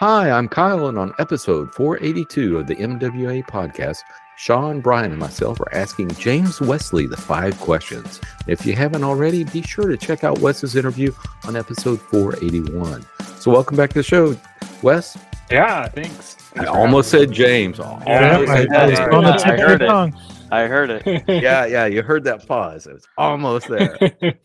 Hi, I'm Kyle, and on episode 482 of the MWA podcast, Sean, Brian, and myself are asking James Wesley the five questions. If you haven't already, be sure to check out Wes's interview on episode 481. So, welcome back to the show, Wes. Yeah, thanks. I almost said James. Almost Yeah, said I- I- James. on the tip I heard it. I heard it. yeah, yeah, you heard that pause. It was almost there.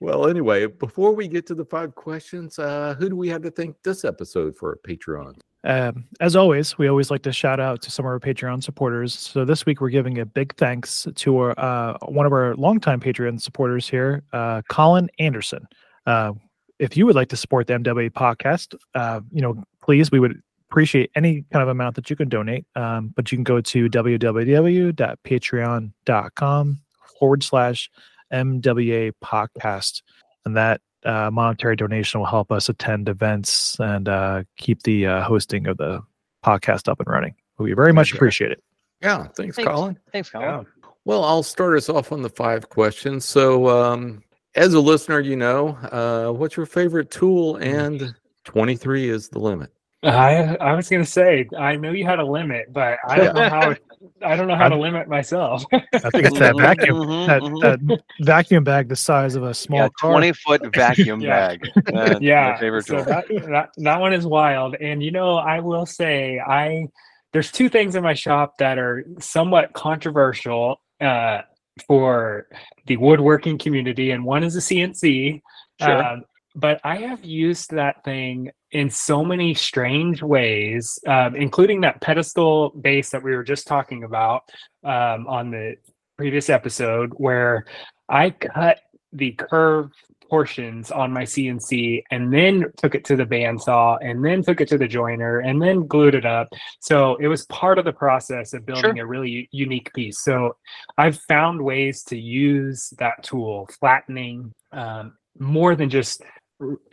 Well, anyway, before we get to the five questions, uh, who do we have to thank this episode for our Patreon? Um, as always, we always like to shout out to some of our Patreon supporters. So this week we're giving a big thanks to our, uh, one of our longtime Patreon supporters here, uh, Colin Anderson. Uh, if you would like to support the MWA podcast, uh, you know, please, we would appreciate any kind of amount that you can donate. Um, but you can go to www.patreon.com forward slash MWA podcast. And that uh, monetary donation will help us attend events and uh, keep the uh, hosting of the podcast up and running. We very much Okay. appreciate it. Yeah, thanks, Thanks. Colin. Thanks, Colin. Well, I'll start us off on the five questions. So, um, as a listener, you know, uh, what's your favorite tool? And 23 is the limit. I I was gonna say I know you had a limit, but I don't know how I don't know how to limit myself. I think it's that vacuum, Mhm, that, mhm. that vacuum bag the size of a small yeah, car. 20 foot vacuum Yeah. bag. That's yeah, my favorite so tool. that, that that one is wild. And you know, I will say I there's two things in my shop that are somewhat controversial uh, for the woodworking community, and one is a CNC. Sure. Um, but I have used that thing in so many strange ways, um, including that pedestal base that we were just talking about um, on the previous episode, where I cut the curve portions on my CNC and then took it to the bandsaw and then took it to the jointer and then glued it up. So it was part of the process of building a really unique piece. So I've found ways to use that tool, flattening, um, more than just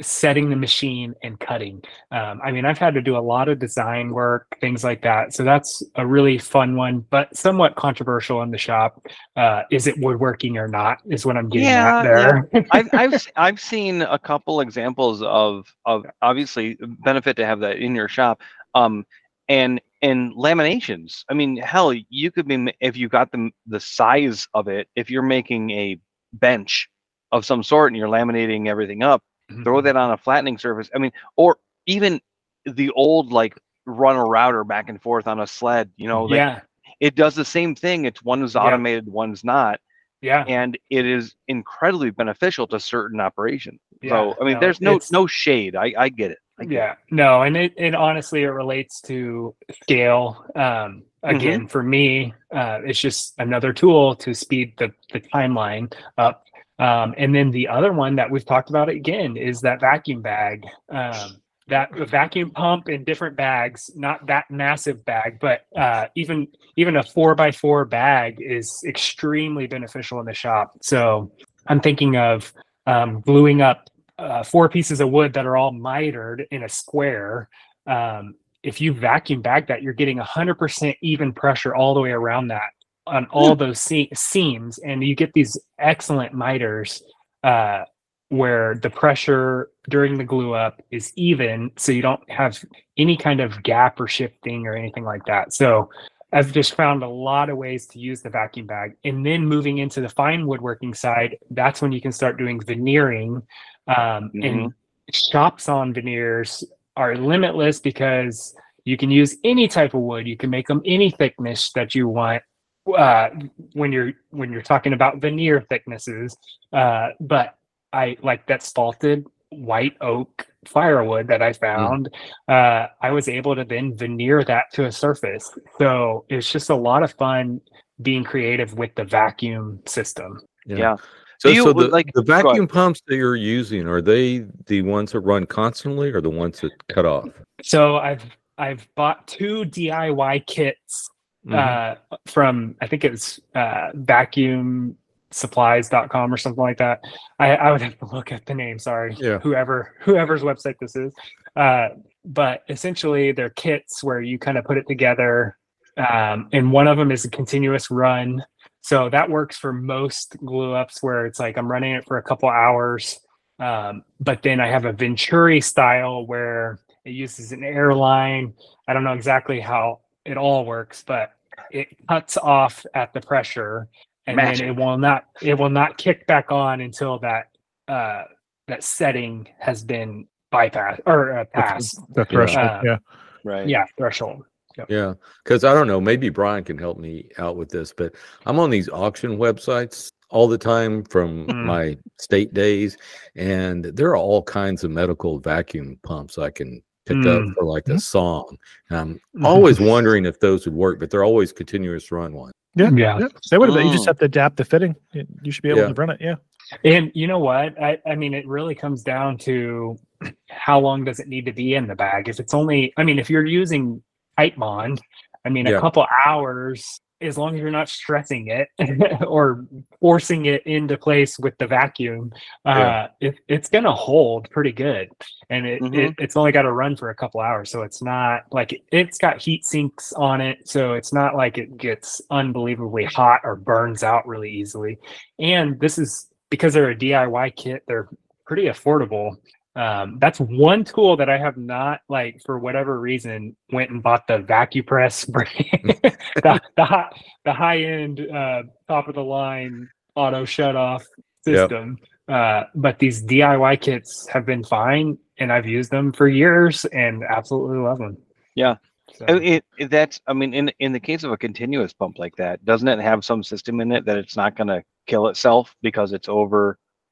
setting the machine and cutting. Um, I mean, I've had to do a lot of design work, things like that. So that's a really fun one, but somewhat controversial in the shop. Uh, is it woodworking or not? Is what I'm getting Yeah, at there. Yeah. I've I've s- I've seen a couple examples of of obviously benefit to have that in your shop. Um, and and laminations. I mean, hell, you could be if you got the the size of it. If you're making a bench of some sort and you're laminating everything up, throw Mm-hmm. that on a flattening surface. I mean, or even the old like run a router back and forth on a sled. You know, like, yeah, it does the same thing. It's one is Yeah. automated, one's not yeah, and it is incredibly beneficial to certain operations. yeah. so I mean, No, there's no no shade. I I get it. I get it. yeah no and it, it honestly it relates to scale um again for me uh it's just another tool to speed the the timeline up um and then the other one that we've talked about again is that vacuum bag. Um that vacuum pump in different bags not that massive bag but uh even even a four by four bag is extremely beneficial in the shop. So i'm thinking of um, gluing up uh, four pieces of wood that are all mitered in a square. Um, if you vacuum bag that, you're getting 100% even pressure all the way around that on all those se- seams, and you get these excellent miters uh, where the pressure during the glue up is even, so you don't have any kind of gap or shifting or anything like that. So I've just found a lot of ways to use the vacuum bag. And then moving into the fine woodworking side, that's when you can start doing veneering. Um, And shops on veneers are limitless because you can use any type of wood. You can make them any thickness that you want. Uh, when you're when you're talking about veneer thicknesses, uh, but I like that spalted white oak firewood that I found. Uh, I was able to then veneer that to a surface. So it's just a lot of fun being creative with the vacuum system. Yeah. So, you, so the, like- the vacuum pumps that you're using, are they the ones that run constantly or the ones that cut off? So I've I've bought two DIY kits Mhm. uh, from I think it's uh, vacuumsupplies.com or something like that. I, I would have to look at the name. Sorry, Yeah. whoever whoever's website this is. Uh, but essentially, they're kits where you kind of put it together, um, and one of them is a continuous run. So that works for most glue ups where it's like I'm running it for a couple hours. Um, but then I have a Venturi style where It uses an airline. I don't know exactly how it all works, but it cuts off at the pressure, and Magic. then it will not it will not kick back on until that uh, that setting has been bypassed or uh, passed. The threshold. Uh, yeah. Right. Yeah, threshold. Yeah, because I don't know. Maybe Brian can help me out with this, but I'm on these auction websites all the time from Mm. my state days, and there are all kinds of medical vacuum pumps I can pick Mm. up for like a Mhm. song. I'm Mhm. always wondering if those would work, but they're always continuous run ones. Yeah. Yeah. Yeah. They would have. You just Mm. have to adapt the fitting. You you should be able Yeah. to run it. Yeah. And you know what? I, I mean, it really comes down to how long does it need to be in the bag? If it's only, I mean, if you're using Titebond, I mean, Yeah. a couple hours, as long as you're not stressing it or forcing it into place with the vacuum, uh, Yeah. it, it's going to hold pretty good. And it, Mhm. it, it's only got to run for a couple hours. So it's not like it's got heat sinks on it. So it's not like it gets unbelievably hot or burns out really easily. And this is because they're a DIY kit, they're pretty affordable. Um, that's one tool that I have not like for whatever reason went and bought the vacuum press the, the, high, the high end uh, top of the line auto shut off Yep. system. Uh, but these DIY kits have been fine, and I've used them for years and absolutely love them. Yeah. So- Uh, It, it that's I mean in in the case of a continuous pump like that, doesn't it have some system in it that it's not going to kill itself because it's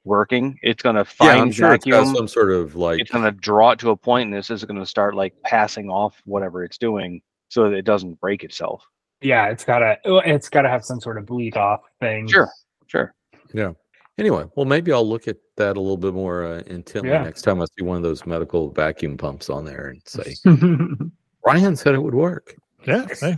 overworking? It's going to Yeah, find I'm sure vacuum. got some sort of like it's going to draw it to a point, and this is going to start like passing off whatever it's doing, so that it doesn't break itself. yeah, it's gotta it's gotta have some sort of bleed off thing. Sure, sure. Yeah. Anyway, well, maybe I'll look at that a little bit more uh, intently Yeah. next time I see one of those medical vacuum pumps on there and say, Ryan said it would work. Yeah. Hey,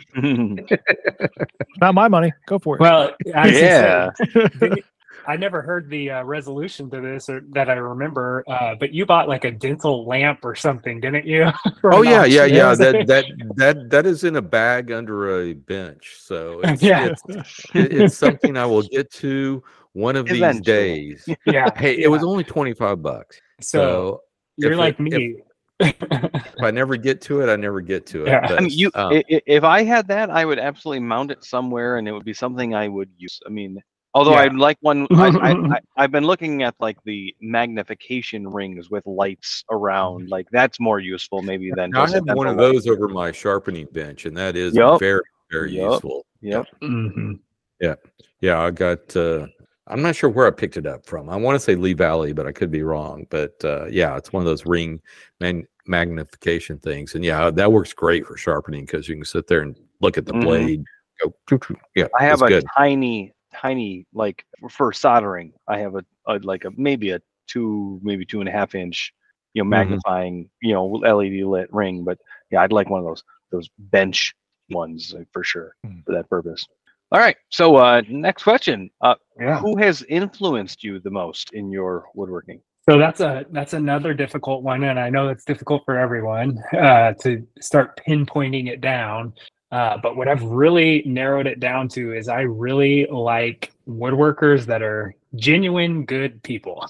not my money. Go for it. well, I was gonna yeah. the- I never heard the uh, resolution to this or that I remember, uh, but you bought like a dental lamp or something, didn't you? Oh an yeah, yeah, yeah. That that that that is in a bag under a bench. So it's, Yeah. it's, it's something I will get to one of these days. yeah. Hey, it was only twenty five bucks. So So you're if like it- me. if I never get to it, I never get to it. Yeah. But, I mean, you. um, i- i- if I had that, I would absolutely mount it somewhere, and it would be something I would use. I mean, although Yeah. I'd like one. I, I, I, I've been looking at like the magnification rings with lights around. Like that's more useful, maybe than. I have one of those over my sharpening bench, and that is Yup. very very Yup. useful. Yep. Mhm. Yeah, yeah. I got. Uh, I'm not sure where I picked it up from. I want to say Lee Valley, but I could be wrong. But uh, yeah, it's one of those ring man- magnification things, and yeah, that works great for sharpening because you can sit there and look at the Mhm. blade. Go, choo, choo. yeah, I have a good. tiny, tiny like for soldering. I have a, a like a maybe a two, maybe two and a half inch, you know, Mhm. magnifying, you know, LED lit ring. But yeah, I'd like one of those those bench ones uh, for sure Hmm. for that purpose. All right. So uh, next question: uh, Yeah. Who has influenced you the most in your woodworking? So that's a that's another difficult one, and I know it's difficult for everyone uh, to start pinpointing it down. Uh, but what I've really narrowed it down to is I really like woodworkers that are genuine good people.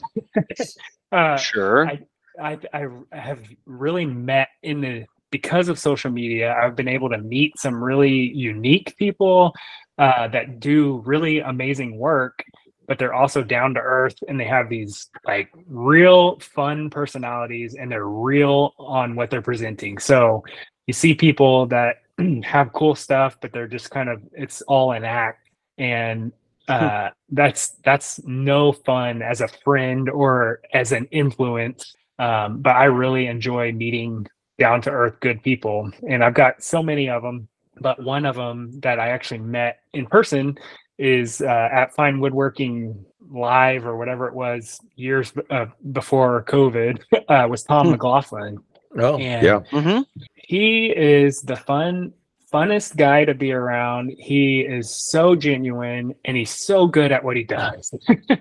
uh, Sure. I, I I have really met in the because of social media. I've been able to meet some really unique people uh, that do really amazing work, but they're also down to earth and they have these like real fun personalities and they're real on what they're presenting. So you see people that have cool stuff, but they're just kind of it's all an act. And uh that's that's no fun as a friend or as an influence. Um but i really enjoy meeting down to earth good people and i've got so many of them but one of them that i actually met in person is uh, at fine woodworking live or whatever it was years uh, before covid uh, was tom Hmm. mclaughlin Oh, and- yeah. hmm he is the fun funnest guy to be around. He is so genuine and he's so good at what he does.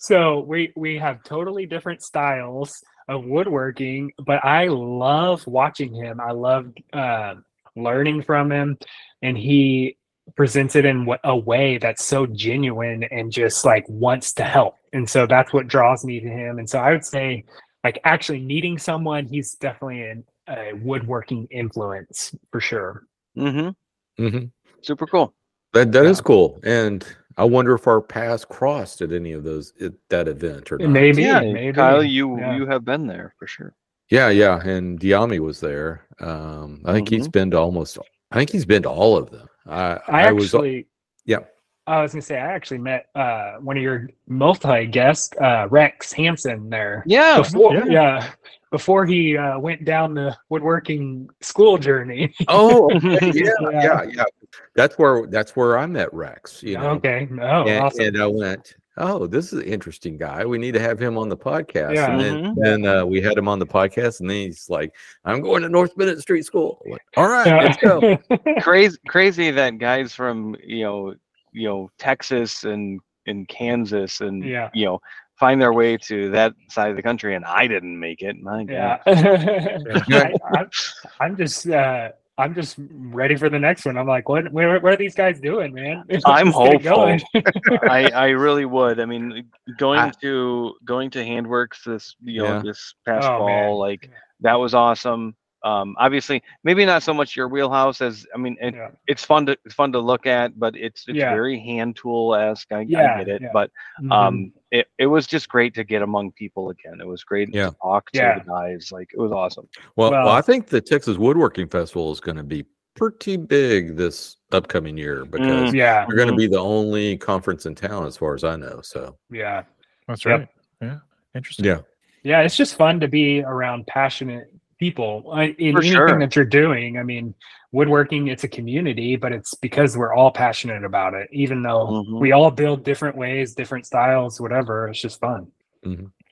So we we have totally different styles of woodworking but i love watching him. I love uh, learning from him and he presents it in a way that's so genuine and just like wants to help. And so that's what draws me to him. And so i would say like actually needing someone he's definitely an a woodworking influence for sure. Mm-hmm. Mm-hmm. Super cool. That that is Yeah. cool, and I wonder if our paths crossed at any of those at that event or not. Maybe, yeah, maybe. Kyle, you Yeah. you have been there for sure. Yeah, yeah, and Diami was there. Um, I think he's Mm-hmm. been to almost. I think he's been to all of them. I I, was actually, yeah. I was gonna say I actually met uh, one of your multi guests, uh, Rex Hansen, there Yeah. before. yeah. Yeah. before he uh, went down the woodworking school journey. Oh, okay, yeah, Yeah. yeah, yeah. That's where that's where I met Rex. You know, okay. Oh, and, awesome. and I went, oh, this is an interesting guy. We need to have him on the podcast. Yeah. And then, Mhm. then uh, we had him on the podcast, and then he's like, I'm going to North Bennet Street School. Like, All right, Yeah. let's go. crazy crazy that guys from you know you know Texas and and Kansas and Yeah. you know find their way to that side of the country and I didn't make it. My yeah. I, I'm, I'm just uh, I'm just ready for the next one. I'm like, what? Where, what are these guys doing, man? I'm Just get it hopeful. going. I I really would. I mean going I- to going to Handworks this you know Yeah. this past Oh, fall man. like that was awesome. Um obviously maybe not so much your wheelhouse as I mean it, Yeah. it's fun to it's fun to look at but it's it's Yeah. very hand tool esque. I, Yeah, I get it. yeah. But um it, it was just great to get among people again it was great Yeah. to talk to Yeah. the guys like it was awesome Well, well, Well- I think the Texas Woodworking Festival is going to be pretty big this upcoming year because yeah, we're going to Mhm. be the only conference in town, as far as I know. So, yeah, That's Yep. right. Yeah. Interesting. yeah, yeah. It's just fun to be around passionate people I- in For anything sure. that you're doing. I mean, woodworking it's a community, but it's because we're all passionate about it. Even though Mhm. we all build different ways, different styles, whatever. It's just fun.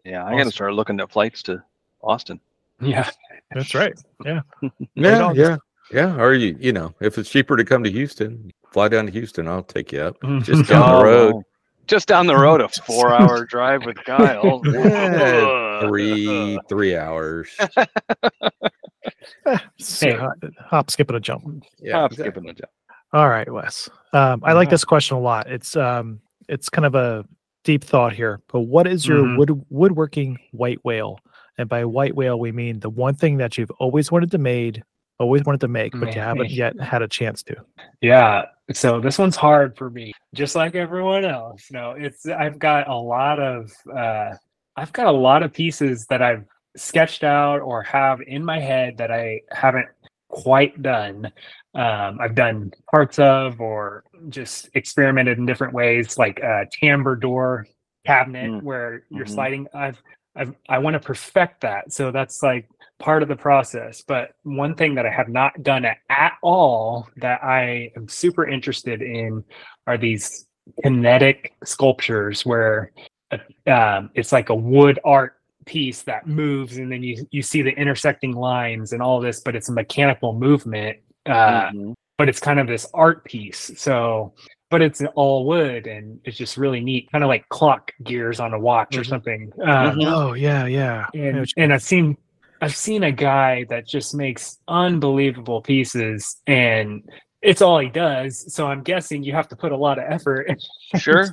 yeah i gotta start looking at flights to austin Yeah, That's right. yeah, on. yeah, yeah. Or you, you know, if it's cheaper to come to Houston, fly down to Houston. I'll take you up. Just down the Oh, road. just down the road a four hour drive with kyle Yeah, three, three hours. So, Hey. hop, hop, skip, and a jump. Yeah, I'm exactly. skipping the job All right, Wes. Um, I like this question a lot. It's um, it's kind of a deep thought here. But what is your Mhm. wood woodworking white whale? And by white whale, we mean the one thing that you've always wanted to made, always wanted to make, but you haven't yet had a chance to. yeah. So this one's hard for me, just like everyone else. No, it's I've got a lot of uh, I've got a lot of pieces that I've sketched out or have in my head that I haven't quite done. Um, I've done parts of or just experimented in different ways, like a tambour door cabinet Mm. where you're Mhm. sliding. I've, I've I want to perfect that, so that's like part of the process. But one thing that I have not done at, at all that I am super interested in are these kinetic sculptures where um, it's like a wood art piece that moves and then you you see the intersecting lines and all this but it's a mechanical movement uh Mhm. but it's kind of this art piece so but it's all wood and it's just really neat kind of like clock gears on a watch or Mhm. something um, Mhm. Oh yeah, yeah. And and I've seen I've seen a guy that just makes unbelievable pieces and it's all he does. So I'm guessing you have to put a lot of effort Sure.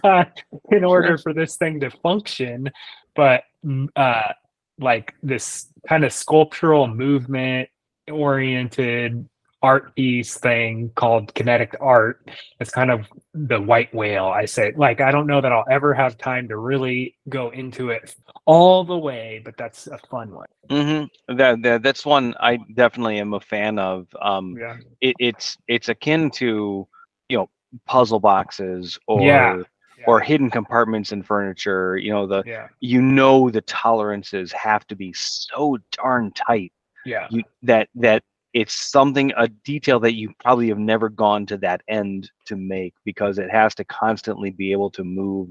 in order Sure. for this thing to function. But mm, uh like this kind of sculptural movement oriented art piece thing called kinetic art. It's kind of the white whale, I say. Like I don't know that I'll ever have time to really go into it all the way, but that's a fun one. Mm-hmm. That, that that's one I definitely am a fan of. Um, Yeah. it, it's it's akin to you know puzzle boxes or Yeah. or hidden compartments in furniture. You know the Yeah. you know the tolerances have to be so darn tight Yeah. you that that it's something a detail that you probably have never gone to that end to make because it has to constantly be able to move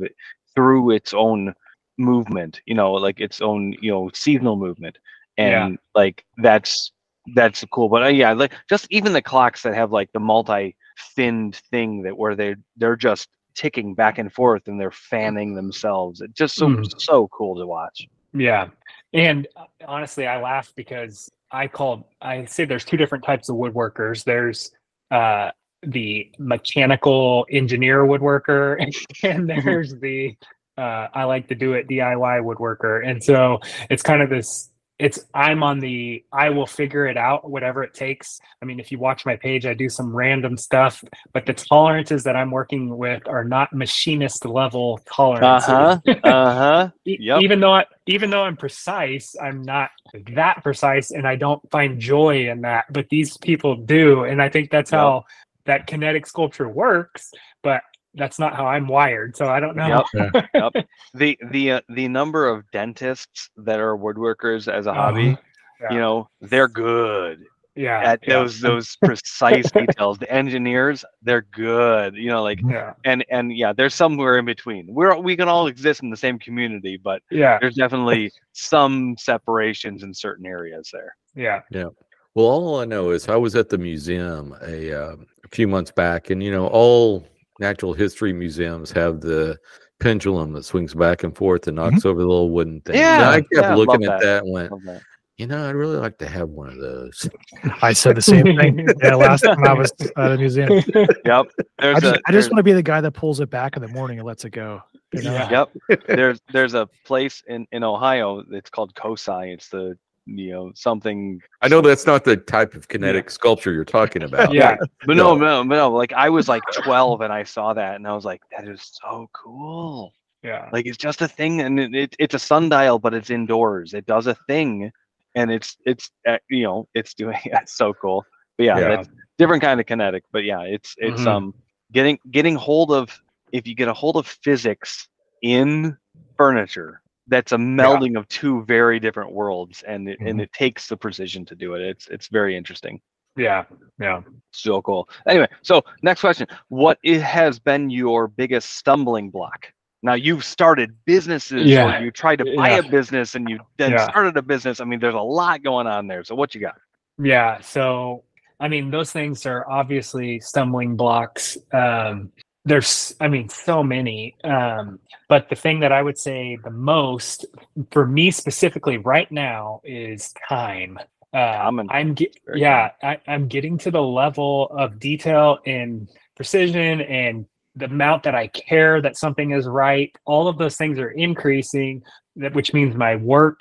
through its own movement you know like its own you know seasonal movement Yeah. and like that's that's cool but uh, yeah like just even the clocks that have like the multi finned thing that where they they're just ticking back and forth and they're fanning themselves it's just so Mhm. so cool to watch Yeah. And uh, honestly, I laugh because I call I say there's two different types of woodworkers. There's uh, the mechanical engineer woodworker, and there's the uh, I like to do it DIY woodworker. And so it's kind of this it's i'm on the i will figure it out whatever it takes i mean if you watch my page i do some random stuff but the tolerances that i'm working with are not machinist level tolerances Uh-huh. Uh-huh. E- Yep. even though I, even though i'm precise i'm not that precise and i don't find joy in that but these people do and i think that's Yep. how that kinetic sculpture works but that's not how i'm wired so i don't know Yep. yep. The the uh, the number of dentists that are woodworkers as a hobby, Uh-huh. Yeah. you know, they're good yeah at yeah, those those precise details. The engineers, they're good. You know, like yeah and and yeah, there's somewhere in between. We're we can all exist in the same community, but yeah there's definitely some separations in certain areas there. Yeah. Yeah Well, all I know is I was at the museum a, uh, a few months back, and you know, all natural history museums have the pendulum that swings back and forth and mm-hmm. knocks over the little wooden thing. And Yeah, I kept yeah, looking at that. that and went, that. you know, I'd really like to have one of those. I said the same thing. Yeah, last time I was at a museum. Yep. I just, a I just want to be the guy that pulls it back in the morning and lets it go. You know? Yeah. Yep. There's there's a place in in Ohio. It's called COSI. It's the you know something. I know that's not the type of kinetic sculpture you're talking about. yeah But no, no, no. Like I was like 12 and I saw that and I was like, that is so cool. yeah Like it's just a thing and it, it, it's a sundial, but it's indoors. It does a thing, and it's it's uh, you know it's doing it's so cool. But yeah, Yeah. that's different kind of kinetic. But yeah, it's it's Mhm. um getting getting hold of if you get a hold of physics in furniture that's a melding of two very different worlds and it, and Mhm. it takes the precision to do it it's it's very interesting yeah yeah so cool anyway so next question what has been your biggest stumbling block now you've started businesses Yeah. or you tried to buy Yeah. a business and you then Yeah. started a business i mean there's a lot going on there so what you got Yeah. So, I mean, those things are obviously stumbling blocks. Um, there's, I mean, so many. Um, but the thing that I would say the most for me specifically right now is time. Uh, Common. I'm, ge- yeah, I, I'm getting to the level of detail and precision and the amount that I care that something is right. All of those things are increasing, that which means my work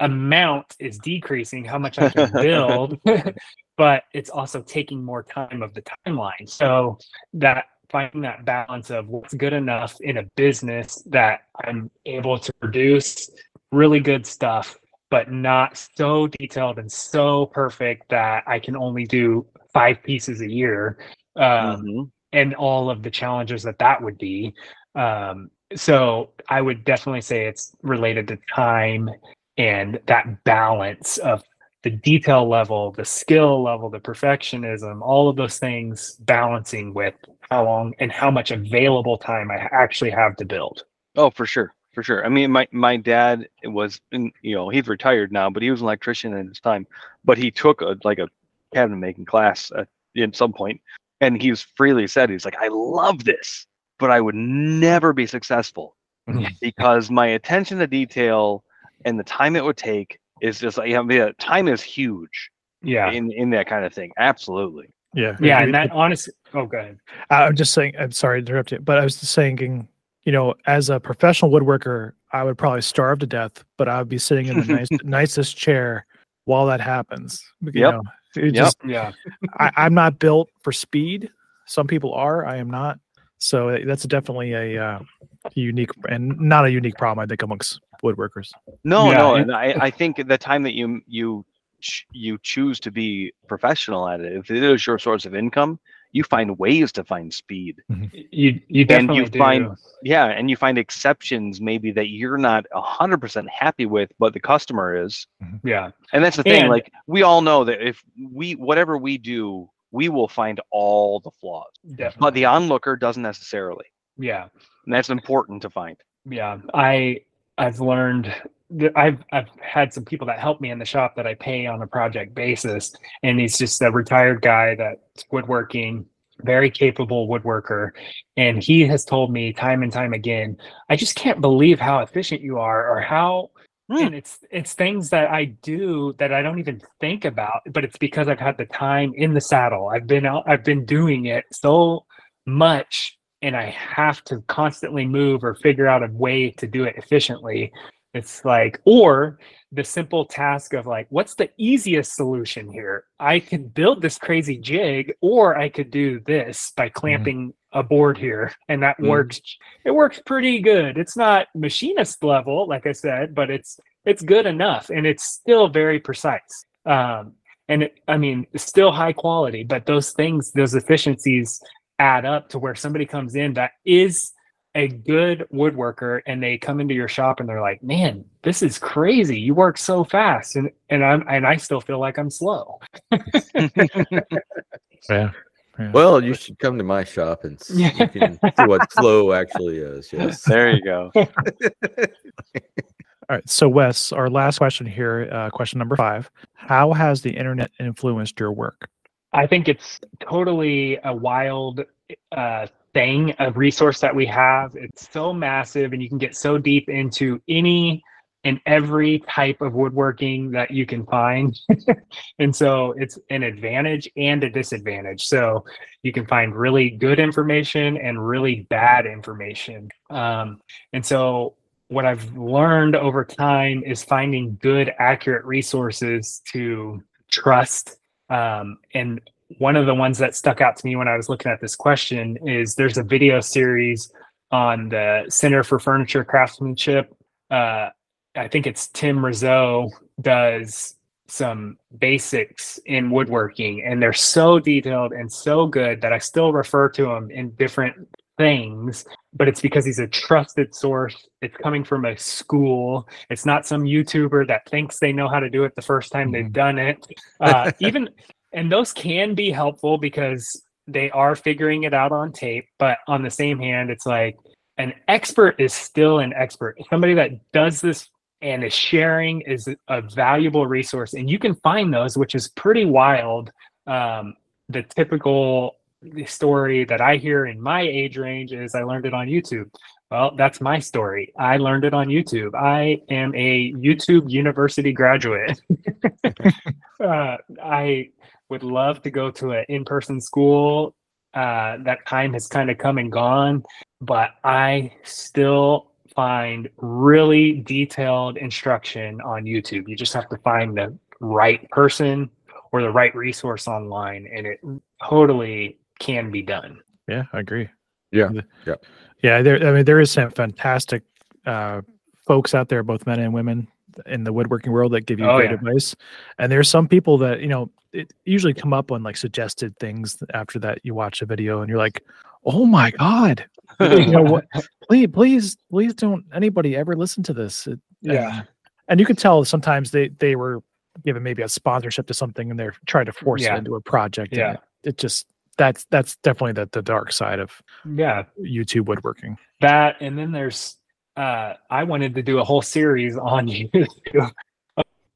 amount is decreasing how much I can build, but it's also taking more time of the timeline. So that finding that balance of what's good enough in a business that I'm able to produce really good stuff, but not so detailed and so perfect that I can only do five pieces a year. Um, Mhm. and all of the challenges that that would be. Um, so I would definitely say it's related to time and that balance of the detail level, the skill level, the perfectionism, all of those things balancing with how long and how much available time I actually have to build. oh for sure for sure i mean my my dad was in, you know he's retired now but he was an electrician in his time but he took a like a cabinet making class at, at some point and he's freely said he's like i love this but i would never be successful because my attention to detail and the time it would take is just like yeah, the time is huge Yeah. in in that kind of thing absolutely Yeah. Yeah. And that honestly, oh, go ahead. I- I'm just saying, I'm sorry to interrupt you, but I was just saying, you know, as a professional woodworker, I would probably starve to death, but I would be sitting in the nice, nicest chair while that happens. You Yep. know, it Yep. just, Yeah. I, I'm not built for speed. Some people are. I am not. So uh, that's definitely a uh, unique and not a unique problem, I think, amongst woodworkers. No, Yeah, no, and- and I, I think the time that you you ch- you choose to be professional at it, if it is your source of income, you find ways to find speed. You, you definitely and you do. find- Yeah, and you find exceptions maybe that you're not hundred percent happy with, but the customer is. yeah. And that's the thing. And- like we all know that if we whatever we do, we will find all the flaws, Definitely. but the onlooker doesn't necessarily, yeah. and that's important to find. yeah i i've learned that i've i've had some people that help me in the shop that i pay on a project basis and he's just a retired guy that's woodworking very capable woodworker and he has told me time and time again i just can't believe how efficient you are or how Hmm. and it's it's things that i do that i don't even think about but it's because i've had the time in the saddle i've been out i've been doing it so much and I have to constantly move or figure out a way to do it efficiently It's like, or the simple task of like, what's the easiest solution here? I could build this crazy jig, or I could do this by clamping a board here, and that Mhm. works. It works pretty good. It's not machinist level, like I said, but it's it's good enough, and it's still very precise. Um, and it, I mean, it's still high quality, but those things, those efficiencies add up to where somebody comes in that is a good woodworker and they come into your shop and they're like, "Man, this is crazy. You work so fast." And and I'm and I still feel like I'm slow. Yeah. Yeah. Well, you should come to my shop and s- you can see what slow actually is. Yes. there you go. All right. So, Wes, our last question here, uh, question number five How has the internet influenced your work? I think it's totally a wild uh, thing, a resource that we have. It's so massive, and you can get so deep into any and every type of woodworking that you can find. and so it's an advantage and a disadvantage. So you can find really good information and really bad information. Um, and so what I've learned over time is finding good, accurate resources to trust um, and one of the ones that stuck out to me when I was looking at this question is there's a video series on the Center for Furniture Craftsmanship. Uh, I think it's Tim Rousseau does some basics in woodworking, and they're so detailed and so good that I still refer to them in different things. But it's because he's a trusted source. It's coming from a school. It's not some YouTuber that thinks they know how to do it the first time they've Mhm. done it. Uh, even and those can be helpful because they are figuring it out on tape but on the same hand it's like an expert is still an expert somebody that does this and is sharing is a valuable resource. And you can find those which is pretty wild um, the typical story that i hear in my age range is i learned it on youtube. Well that's my story. I learned it on youtube. I am a youtube university graduate. Uh, i would love to go to an in-person school. Uh, that time has kind of come and gone, but I still find really detailed instruction on YouTube. You just have to find the right person or the right resource online, and it totally can be done. Yeah, I agree. Yeah, yeah. Yeah, there I mean there is some fantastic uh folks out there, both men and women in the woodworking world that give you Oh, great yeah. advice. And there's some people that, you know, it usually come up on like suggested things after that you watch a video and you're like, oh my God. You know what please please please don't anybody ever listen to this. It- Yeah. And you can tell sometimes they they were given maybe a sponsorship to something and they're trying to force Yeah. it into a project. and Yeah. It, it just that's that's definitely the, the dark side of Yeah, YouTube woodworking. that and then there's uh i wanted to do a whole series on youtube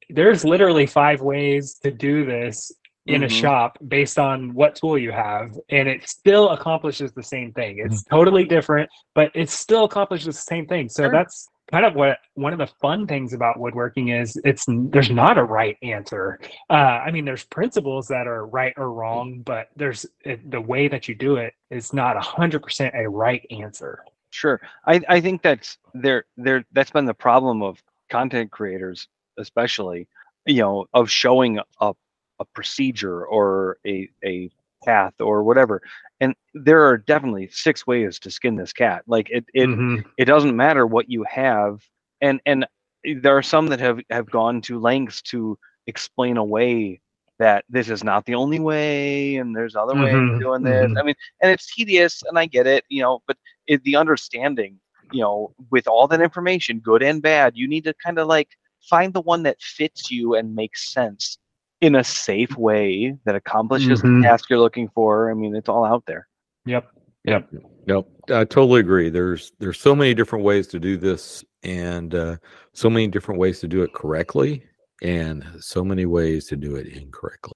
there's literally five ways to do this in a Mhm. shop based on what tool you have and it still accomplishes the same thing it's totally different but it still accomplishes the same thing so Sure. that's kind of what one of the fun things about woodworking is it's there's not a right answer uh, i mean there's principles that are right or wrong but there's it, the way that you do it is not 100% a right answer Sure. I, I think that's there there that's been the problem of content creators, especially, you know, of showing a a procedure or a a path or whatever. And there are definitely six ways to skin this cat. Like it it Mhm. it doesn't matter what you have. And and there are some that have have gone to lengths to explain away that this is not the only way and there's other ways Mhm, of doing this. mhm. I mean, and it's tedious and I get it, you know, but it, the understanding, you know, with all that information, good and bad, you need to kind of like find the one that fits you and makes sense in a safe way that accomplishes Mhm. the task you're looking for. I mean, it's all out there. Yep. Yep. No, I totally agree. There's there's so many different ways to do this, and uh, so many different ways to do it correctly, and so many ways to do it incorrectly.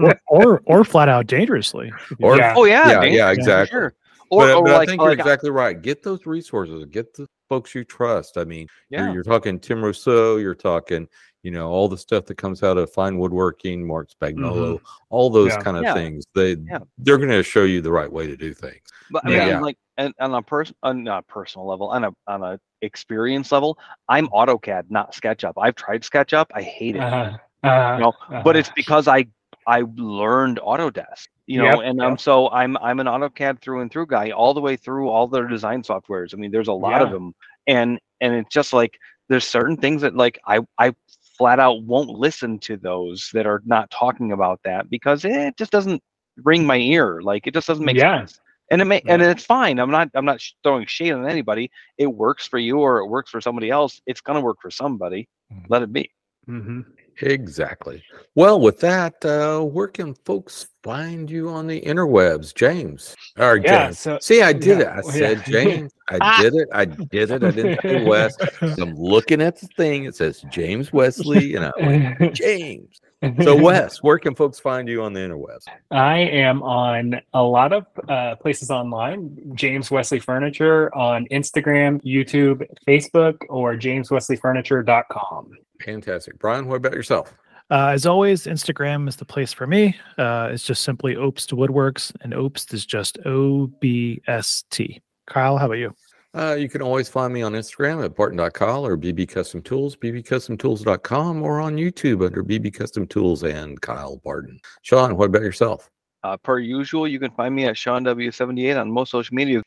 or, or or flat out dangerously. Or Yeah. oh yeah, yeah, yeah, exactly. Sure. Or, but, or but like, I think you're like, exactly right. Get those resources. Get the folks you trust. I mean, yeah. you're, you're talking Tim Rousseau. You're talking, you know, all the stuff that comes out of fine woodworking, Marc Spagnuolo, all those Yeah. kind of Yeah. things. They Yeah. they're going to show you the right way to do things. But I Yeah. mean, like, and on a person, on a personal level, on a on a experience level, I'm AutoCAD, not SketchUp. I've tried SketchUp, I hate it. Uh, uh, You know, uh, but it's because I I learned Autodesk, you know, Yep, and um, yep. so I'm I'm an AutoCAD through and through guy, all the way through all their design softwares. I mean, there's a lot of them, and and it's just like there's certain things that like I I flat out won't listen to those that are not talking about that because it just doesn't ring my ear. Like it just doesn't make Yeah. sense. And it may, and it's fine. I'm not I'm not throwing shade on anybody. It works for you or it works for somebody else. It's gonna work for somebody. Mhm. Let it be. Mhm. Exactly. Well, with that, uh, where can folks find you on the interwebs, James? Or Yeah, James. so- See, I did yeah, it. I said yeah. James. I did it. I did it. I didn't say Wes. I'm looking at the thing. It says James Wesley, and I went, James. So, Wes, where can folks find you on the interwebs? I am on a lot of uh, places online. James Wesley Furniture on Instagram, YouTube, Facebook, or jameswesleyfurniture.com. Fantastic. Brian, what about yourself? Uh, as always, Instagram is the place for me. Uh, it's just simply Obst Woodworks, and Obst is just O B S T. Kyle, how about you? Uh, you can always find me on Instagram at barton.kyle or BB Custom Tools, bbcustomtools.com, or on YouTube under BB Custom Tools and Kyle Barton. Sean, what about yourself? Uh, per usual, you can find me at Sean W78 on most social media.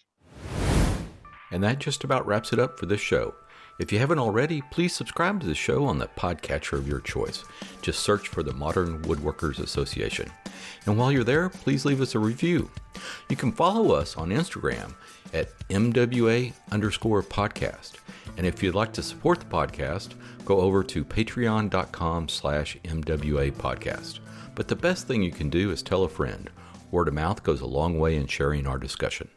And that just about wraps it up for this show. If you haven't already, please subscribe to the show on the podcatcher of your choice. Just search for the Modern Woodworkers Association. And while you're there, please leave us a review. You can follow us on Instagram at MWA underscore podcast. And if you'd like to support the podcast, go over to patreon.com slash MWA podcast. But the best thing you can do is tell a friend. Word of mouth goes a long way in sharing our discussion.